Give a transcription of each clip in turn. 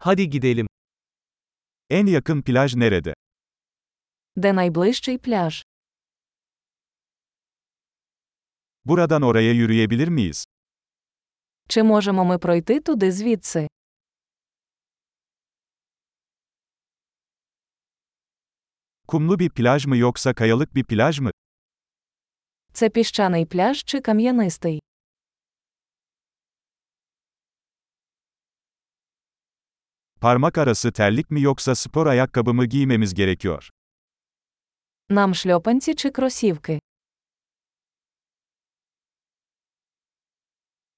Hadi gidelim. En yakın plaj nerede? Де найближчий пляж? Buradan oraya yürüyebilir miyiz? Чи можемо ми пройти туди звідси? Kumlu bir plaj mı yoksa kayalık bir plaj mı? Це піщаний пляж чи кам'янистий? Parmak arası terlik mi yoksa spor ayakkabı mı giymemiz gerekiyor? Нам шльопанці чи кросівки?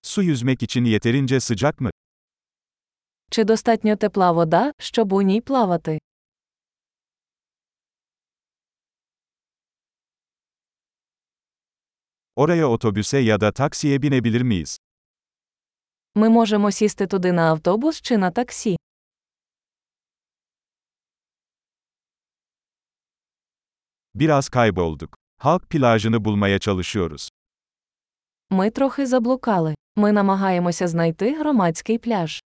Su yüzmek için yeterince sıcak mı? Чи достатньо тепла вода, щоб у ній плавати? Oraya otobüse ya da taksiye binebilir miyiz? Ми можемо сісти туди на автобус чи на таксі. Biraz kaybolduk. Halk plajını bulmaya çalışıyoruz. Ми трохи заблукали. Ми намагаємося знайти громадський пляж.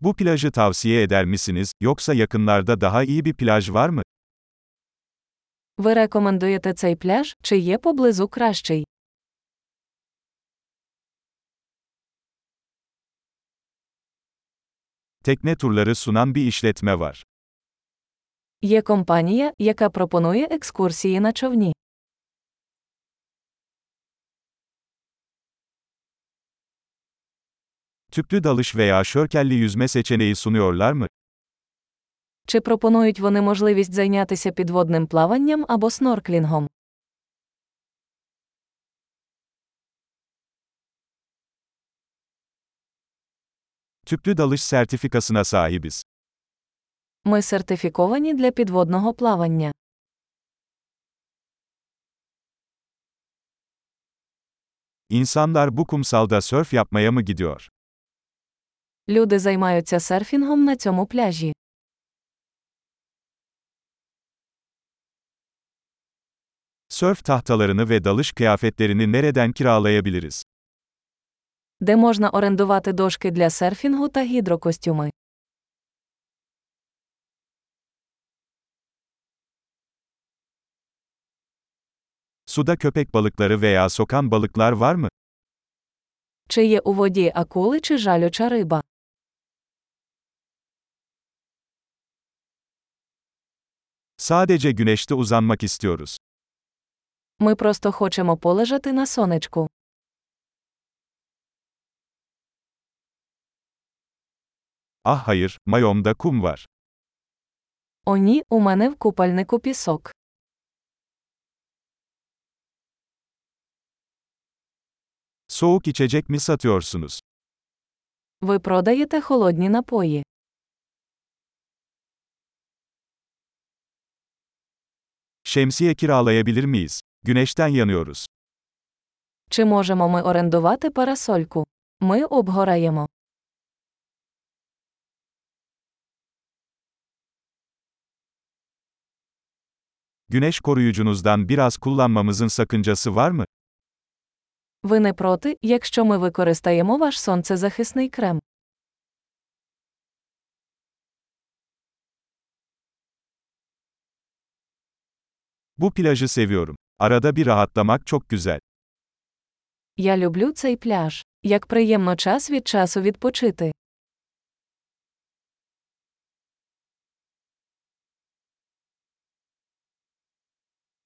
Bu plajı tavsiye eder misiniz, yoksa yakınlarda daha iyi bir plaj var mı? Ви рекомендуєте цей пляж, чи є поблизу кращий? Tekne turları sunan bir işletme var. Є компанія, яка пропонує екскурсії на човні. Tüplü dalış veya şörkelli yüzme seçeneği sunuyorlar mı? Чи пропонують вони можливість зайнятися підводним плаванням або снорклінгом? Tüplü dalış sertifikasına sahibiz. Ми сертифіковані для підводного плавання. İnsanlar bu kumsalda sörf yapmaya mı gidiyor? Люди займаються серфінгом на цьому пляжі. Sörf tahtalarını ve dalış kıyafetlerini nereden kiralayabiliriz? Де можна орендувати дошки для серфінгу та гідрокостюми. Suda köpek balıkları veya sokan balıklar var mı? Чи є у воді акули чи жалюча риба? Sadece güneşte uzanmak istiyoruz. Ми просто хочемо полежати на сонечку. Ah hayır, mayomda kum var. О ні, у мене в купальнику пісок. Soğuk içecek mi satıyorsunuz? Ви продаєте холодні напої. Şemsiye kiralayabilir miyiz? Güneşten yanıyoruz. Чи можемо ми орендувати парасольку? Ми обгораємо. Güneş koruyucunuzdan biraz kullanmamızın sakıncası var mı? Ви не проти, якщо ми використаємо ваш сонцезахисний крем. Bu plajı seviyorum. Arada bir rahatlamak çok güzel. Я люблю цей пляж. Як приємно час від часу відпочити.